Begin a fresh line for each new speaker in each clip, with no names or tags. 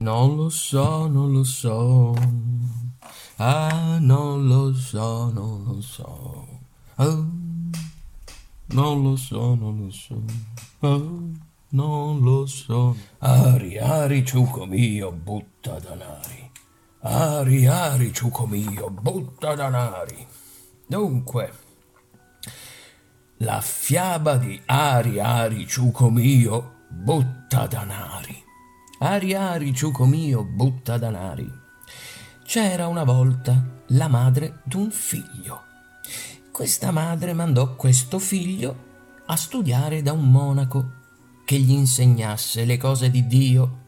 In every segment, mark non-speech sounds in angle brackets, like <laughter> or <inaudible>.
Non lo so, non lo so. Ah, non lo so, non lo so. Oh, non lo so, non lo so. Oh, non lo so. Ari, ari, ciuco mio, butta danari. Ari, ari, ciuco mio, butta danari. Dunque, la fiaba di Ari, ari, ciuco mio, butta danari. Ari, ari, ciuco mio, butta danari. C'era una volta la madre d'un figlio. Questa madre mandò questo figlio a studiare da un monaco che gli insegnasse le cose di Dio.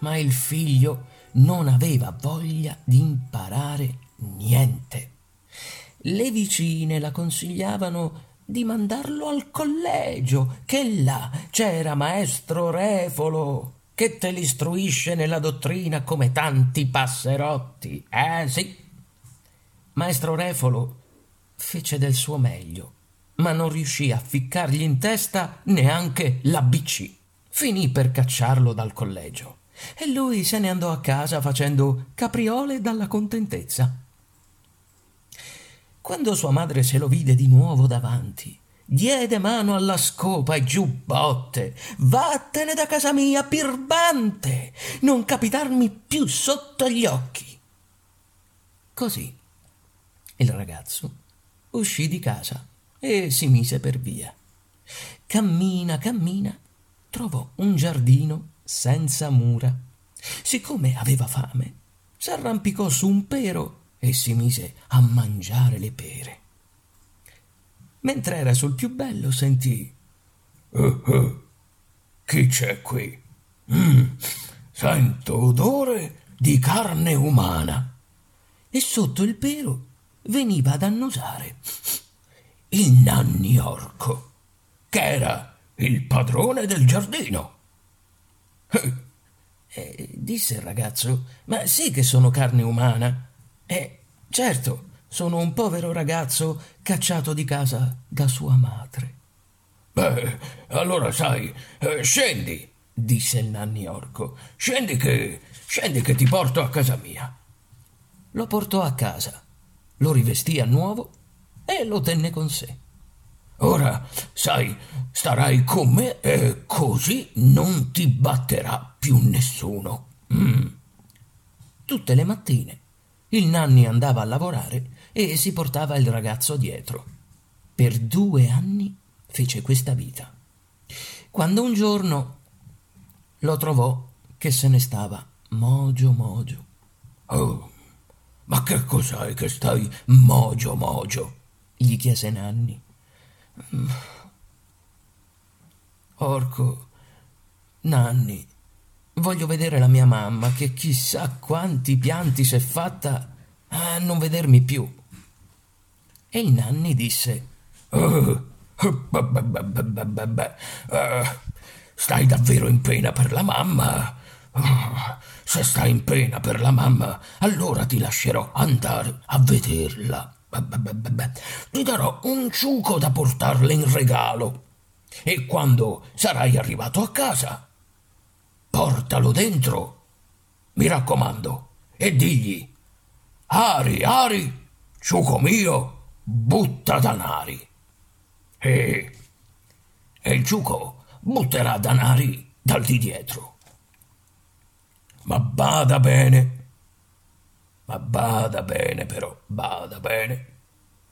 Ma il figlio non aveva voglia di imparare niente. Le vicine la consigliavano di mandarlo al collegio, che là c'era maestro Refolo, che te l'istruisce nella dottrina come tanti passerotti. Eh sì. Maestro Refolo fece del suo meglio, ma non riuscì a ficcargli in testa neanche l'ABC. Finì per cacciarlo dal collegio e lui se ne andò a casa facendo capriole dalla contentezza. Quando sua madre se lo vide di nuovo davanti, diede mano alla scopa e giù botte. Vattene da casa mia, birbante! Non capitarmi più sotto gli occhi. Così il ragazzo uscì di casa e si mise per via. Cammina, cammina, trovò un giardino senza mura. Siccome aveva fame, s'arrampicò su un pero e si mise a mangiare le pere. Mentre era sul più bello sentì uh, uh, Chi c'è qui? Mm, sento odore di carne umana. E sotto il pero veniva ad annusare il nanni orco, che era il padrone del giardino. Eh, disse il ragazzo, ma sì che sono carne umana. Eh, certo, sono un povero ragazzo cacciato di casa da sua madre. Beh, allora sai, eh, scendi, disse il nanni orco. Scendi che. scendi che ti porto a casa mia. Lo portò a casa, lo rivestì a nuovo e lo tenne con sé. Ora, sai, starai con me e così non ti batterà più nessuno. Mm. Tutte le mattine il nanni andava a lavorare e si portava il ragazzo dietro. Per due anni fece questa vita. Quando un giorno lo trovò che se ne stava mogio mogio. Oh, ma che cos'hai che stai mogio mogio? gli chiese Nanni. Orco, Nanni, voglio vedere la mia mamma che chissà quanti pianti s'è fatta a non vedermi più. E il Nanni disse: oh, Stai davvero in pena per la mamma? Se stai in pena per la mamma, allora ti lascerò andare a vederla. Ti darò un ciuco da portarle in regalo. E quando sarai arrivato a casa, portalo dentro. Mi raccomando, e digli: Ari, Ari, ciuco mio, butta danari. E, e il ciuco butterà danari dal di dietro. Ma bada bene ma bada bene però, bada bene,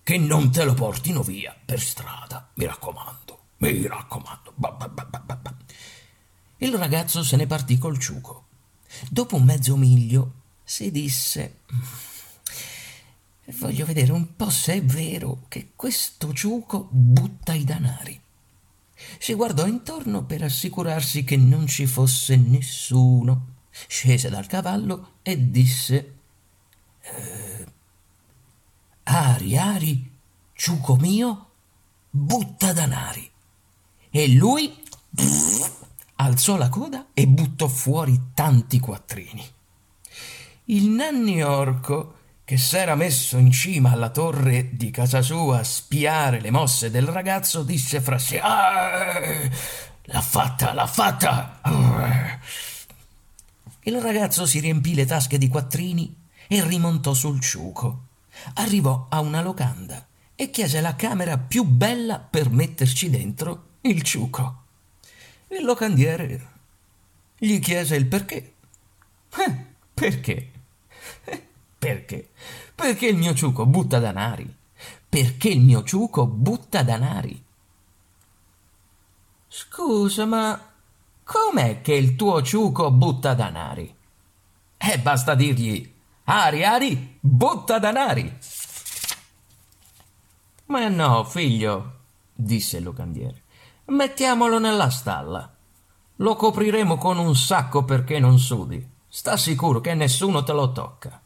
che non te lo portino via per strada, mi raccomando, mi raccomando. Ba, ba, ba, Il ragazzo se ne partì col ciuco. Dopo un mezzo miglio si disse Voglio vedere un po' se è vero che questo ciuco butta i danari. Si guardò intorno per assicurarsi che non ci fosse nessuno scese dal cavallo e disse eh, Ari, Ari, ciuco mio, butta danari. E lui alzò la coda e buttò fuori tanti quattrini. Il nanni orco, che s'era messo in cima alla torre di casa sua a spiare le mosse del ragazzo, disse fra sé: ah, L'ha fatta, l'ha fatta! Il ragazzo si riempì le tasche di quattrini e rimontò sul ciuco. Arrivò a una locanda e chiese la camera più bella per metterci dentro il ciuco. Il locandiere gli chiese il perché. Eh, perché? Perché? Perché il mio ciuco butta danari. Perché il mio ciuco butta danari. Scusa, ma com'è che il tuo ciuco butta danari? E eh, basta dirgli Ari, Ari, butta danari. Ma no, figlio, disse il locandiere. Mettiamolo nella stalla. Lo copriremo con un sacco perché non sudi. Sta sicuro che nessuno te lo tocca.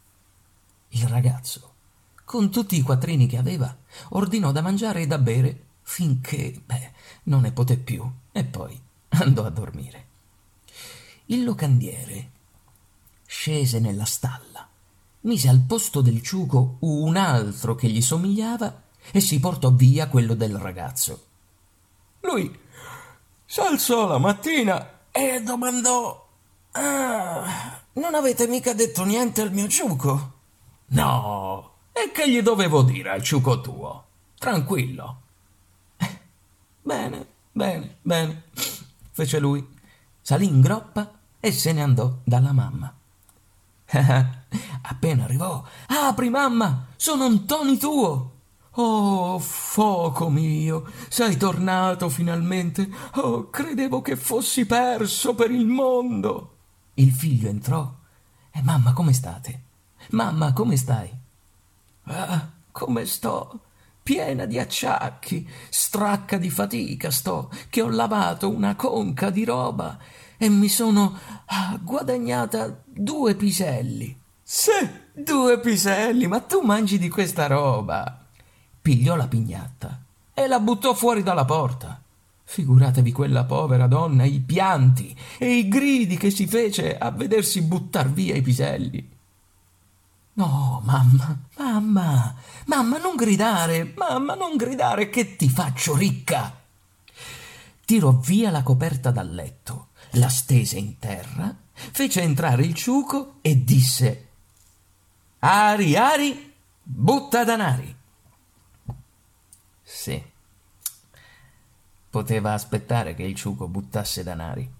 Il ragazzo, con tutti i quattrini che aveva, ordinò da mangiare e da bere finché, beh, non ne poté più e poi andò a dormire. Il locandiere scese nella stalla, mise al posto del ciuco un altro che gli somigliava e si portò via quello del ragazzo. Lui s'alzò la mattina e domandò: Ah, non avete mica detto niente al mio ciuco? No, e che gli dovevo dire al ciuco tuo? Tranquillo. Eh, bene, bene, bene, fece lui. Salì in groppa e se ne andò dalla mamma. <laughs> Appena arrivò, apri mamma, sono Antoni tuo. Oh, fuoco mio, sei tornato finalmente. Oh, credevo che fossi perso per il mondo. Il figlio entrò. E mamma, come state? Mamma, come stai? Ah, come sto? Piena di acciacchi, stracca di fatica sto, che ho lavato una conca di roba e mi sono ah, guadagnata due piselli. Sì, due piselli, ma tu mangi di questa roba pigliò la pignatta e la buttò fuori dalla porta. Figuratevi quella povera donna, i pianti e i gridi che si fece a vedersi buttar via i piselli. No, mamma, mamma, mamma, non gridare, mamma, non gridare che ti faccio ricca. Tirò via la coperta dal letto, la stese in terra, fece entrare il ciuco e disse Ari, Ari, butta danari. Sì. Poteva aspettare che il ciuco buttasse danari.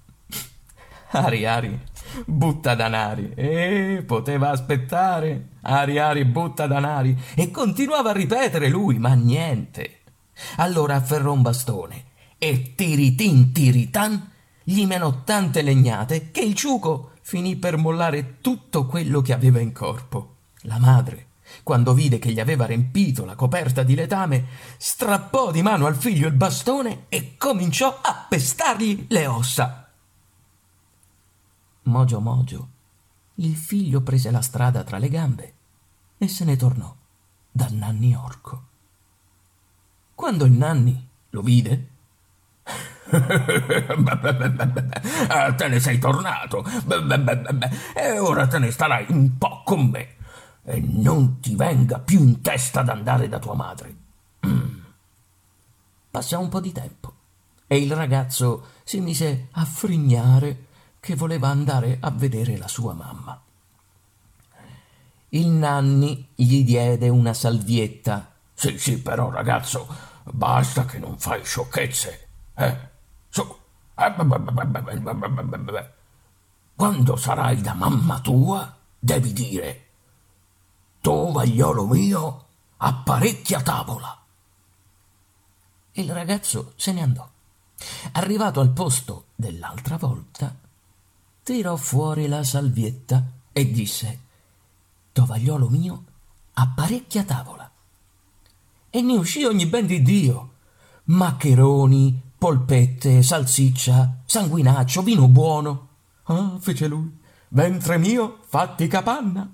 Ari Ari, butta danari. E poteva aspettare. Ari Ari, butta danari. E continuava a ripetere lui, ma niente. Allora afferrò un bastone e tiritin tiritan gli menò tante legnate che il ciuco finì per mollare tutto quello che aveva in corpo. La madre quando vide che gli aveva riempito la coperta di letame, strappò di mano al figlio il bastone e cominciò a pestargli le ossa. Mogio mogio, il figlio prese la strada tra le gambe e se ne tornò dal nanni orco. Quando il nanni lo vide, <laughs> te ne sei tornato e ora te ne starai un po' con me e non ti venga più in testa d'andare da tua madre. Passò un po' di tempo e il ragazzo si mise a frignare che voleva andare a vedere la sua mamma. Il nanni gli diede una salvietta. Sì, sì, però ragazzo, basta che non fai sciocchezze. Eh? Su. Quando sarai da mamma tua, devi dire Tovagliolo mio, apparecchia tavola. Il ragazzo se ne andò. Arrivato al posto dell'altra volta, tirò fuori la salvietta e disse Tovagliolo mio, apparecchia tavola. E ne uscì ogni ben di Dio. Maccheroni, polpette, salsiccia, sanguinaccio, vino buono. Ah, fece lui. ventre mio, fatti capanna.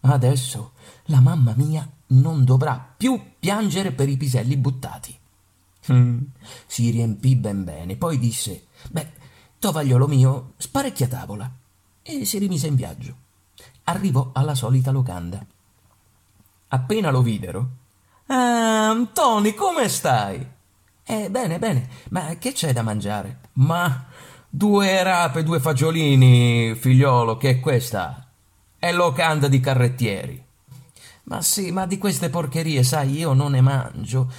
Adesso la mamma mia non dovrà più piangere per i piselli buttati. Mm. Si riempì ben bene, poi disse: Beh, tovagliolo mio, sparecchia tavola. E si rimise in viaggio. Arrivò alla solita locanda. Appena lo videro. Ah, Tony, come stai? Eh, bene, bene, ma che c'è da mangiare? Ma due rape, due fagiolini, figliolo, che è questa? È locanda di carrettieri. Ma sì, ma di queste porcherie, sai, io non ne mangio.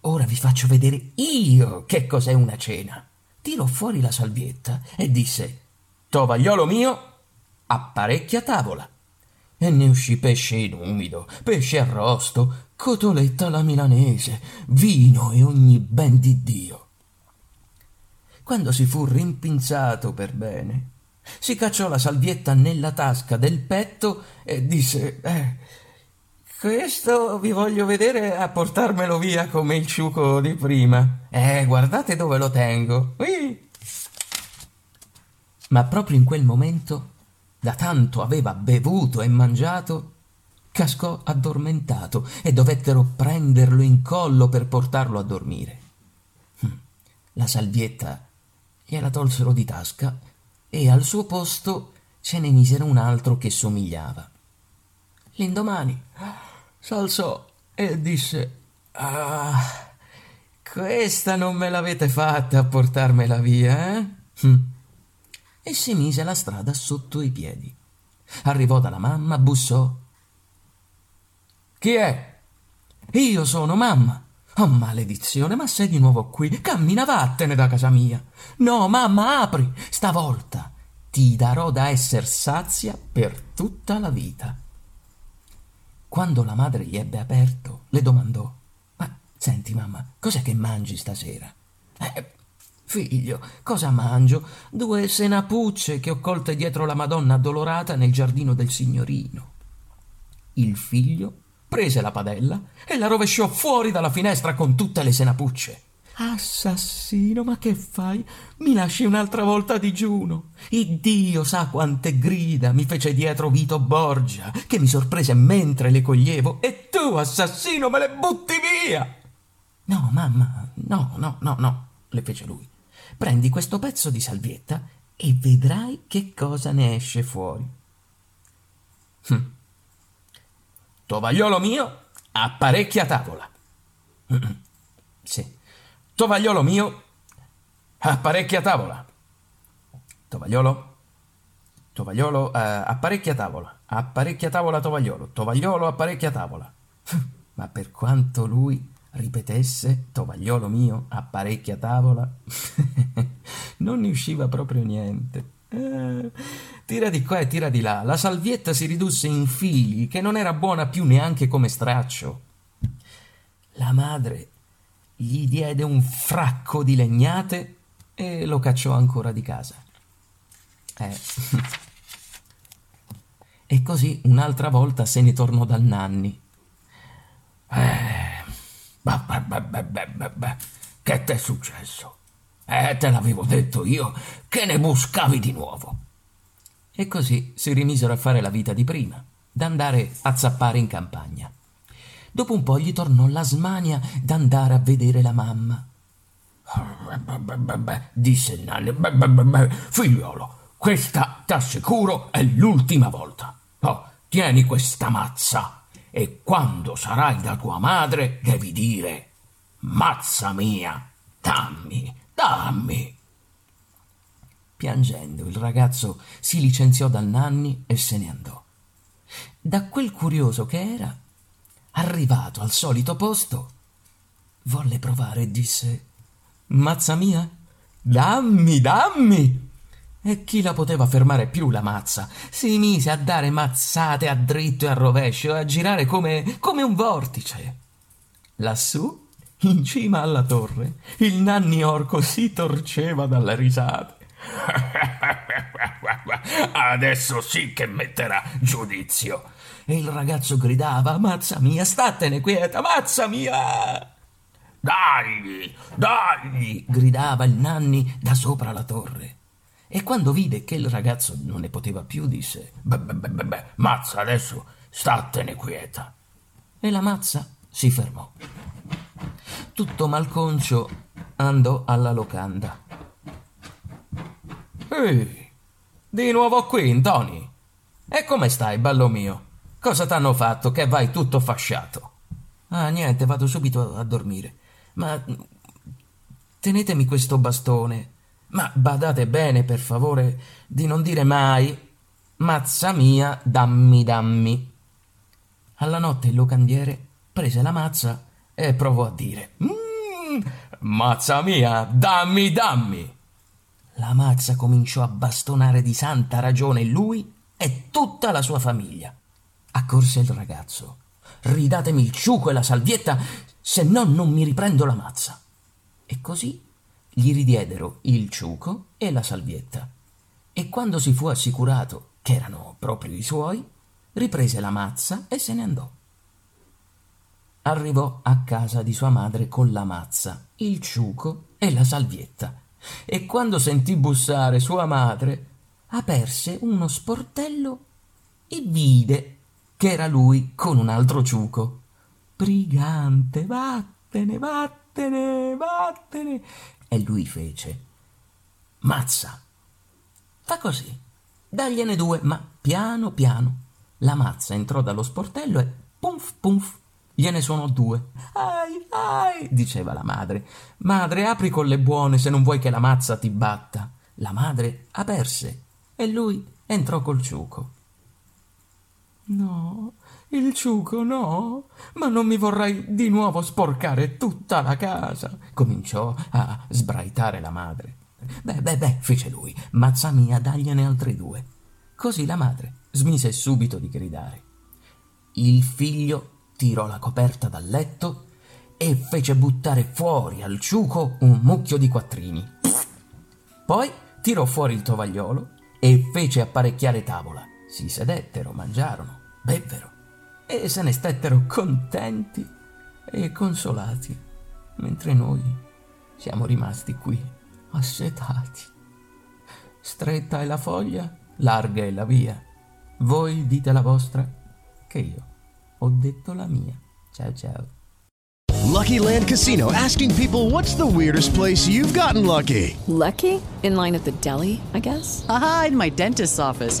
Ora vi faccio vedere io che cos'è una cena. Tirò fuori la salvietta e disse: Tovagliolo mio, apparecchia tavola. E ne uscì pesce in umido, pesce arrosto, cotoletta alla milanese, vino e ogni ben di Dio. Quando si fu rimpinzato per bene, si cacciò la salvietta nella tasca del petto e disse: Eh, questo vi voglio vedere a portarmelo via come il ciuco di prima. Eh, guardate dove lo tengo. Ui. Ma proprio in quel momento, da tanto aveva bevuto e mangiato, cascò addormentato e dovettero prenderlo in collo per portarlo a dormire. Hm. La salvietta gliela tolsero di tasca e al suo posto ce ne misero un altro che somigliava. L'indomani s'alzò e disse Ah, questa non me l'avete fatta a portarmela via, eh? Hm. E si mise la strada sotto i piedi. Arrivò dalla mamma, bussò. Chi è? Io sono mamma. Oh, maledizione, ma sei di nuovo qui. Cammina, vattene da casa mia. No, mamma, apri. Stavolta ti darò da esser sazia per tutta la vita. Quando la madre gli ebbe aperto, le domandò: Ma senti, mamma, cos'è che mangi stasera? Eh, figlio, cosa mangio? Due senapucce che ho colte dietro la Madonna addolorata nel giardino del signorino. Il figlio prese la padella e la rovesciò fuori dalla finestra con tutte le senapucce. Assassino, ma che fai? Mi lasci un'altra volta a digiuno. Iddio sa quante grida mi fece dietro Vito Borgia, che mi sorprese mentre le coglievo, e tu, assassino, me le butti via! No, mamma, no, no, no, no, le fece lui. Prendi questo pezzo di salvietta e vedrai che cosa ne esce fuori. Hm. Tovagliolo mio, apparecchia tavola. Sì. Tovagliolo mio, apparecchia tavola. Tovagliolo? Tovagliolo, eh, apparecchia tavola. Apparecchia tavola, tovagliolo. Tovagliolo, apparecchia tavola. <laughs> Ma per quanto lui ripetesse, tovagliolo mio, apparecchia tavola, <laughs> non ne usciva proprio niente. Eh, tira di qua e tira di là. La salvietta si ridusse in fili, che non era buona più neanche come straccio. La madre gli diede un fracco di legnate e lo cacciò ancora di casa. Eh. <laughs> e così un'altra volta se ne tornò dal Nanni. Eh, bah, bah, bah, che t'è successo? Eh, te l'avevo detto io che ne buscavi di nuovo. E così si rimisero a fare la vita di prima, d'andare a zappare in campagna. Dopo un po' gli tornò la smania d'andare a vedere la mamma. Disse il Nanni, figliolo, questa t'assicuro è l'ultima volta. Oh, tieni questa mazza e quando sarai da tua madre devi dire, mazza mia, dammi, dammi. Piangendo il ragazzo si licenziò dal Nanni e se ne andò. Da quel curioso che era, arrivato al solito posto, volle provare e disse: Mazza mia, dammi, dammi! E chi la poteva fermare più la mazza? Si mise a dare mazzate a dritto e a rovescio, a girare come, come un vortice. Lassù, in cima alla torre, il nanni orco si torceva dalle risate. <laughs> Adesso sì che metterà giudizio. E il ragazzo gridava: Mazza mia, statene quieta, mazza mia! Dai, dai! gridava il nanni da sopra la torre. e quando vide che il ragazzo non ne poteva più disse beh, beh, beh, beh, mazza adesso statene quieta e la mazza si fermò tutto malconcio andò alla locanda ehi di nuovo qui Tony. E come stai ballo mio? Cosa t'hanno fatto che vai tutto fasciato? Ah niente vado subito a dormire. Ma tenetemi questo bastone. Ma badate bene, per favore, di non dire mai Mazza mia, dammi, dammi. Alla notte il locandiere prese la mazza e provò a dire Mmm, mazza mia, dammi, dammi. La mazza cominciò a bastonare di santa ragione lui e tutta la sua famiglia. Accorse il ragazzo. Ridatemi il ciuco e la salvietta, se no non mi riprendo la mazza. E così gli ridiedero il ciuco e la salvietta e quando si fu assicurato che erano proprio i suoi, riprese la mazza e se ne andò. Arrivò a casa di sua madre con la mazza, il ciuco e la salvietta e quando sentì bussare sua madre, aperse uno sportello e vide che era lui con un altro ciuco. Brigante, vattene, vattene, vattene. E lui fece. Mazza. Fa così. Dagliene due, ma piano piano. La mazza entrò dallo sportello e pumf pumf. Gliene sono due. Ai, ai, diceva la madre. Madre, apri con le buone se non vuoi che la mazza ti batta. La madre aperse e lui entrò col ciuco. No, il ciuco no, ma non mi vorrai di nuovo sporcare tutta la casa. Cominciò a sbraitare la madre. Beh, beh, beh, fece lui, mazza mia, dagliene altri due. Così la madre smise subito di gridare. Il figlio tirò la coperta dal letto e fece buttare fuori al ciuco un mucchio di quattrini. Poi tirò fuori il tovagliolo e fece apparecchiare tavola. Si sedettero, mangiarono, bevvero e se ne stettero contenti e consolati, mentre noi siamo rimasti qui, assetati. Stretta è la foglia, larga è la via. Voi dite la vostra, che io ho detto la mia. Ciao ciao.
Lucky Land Casino asking people what's the weirdest place you've gotten lucky?
Lucky? In line at the deli, I guess?
Aha, in my dentist's office.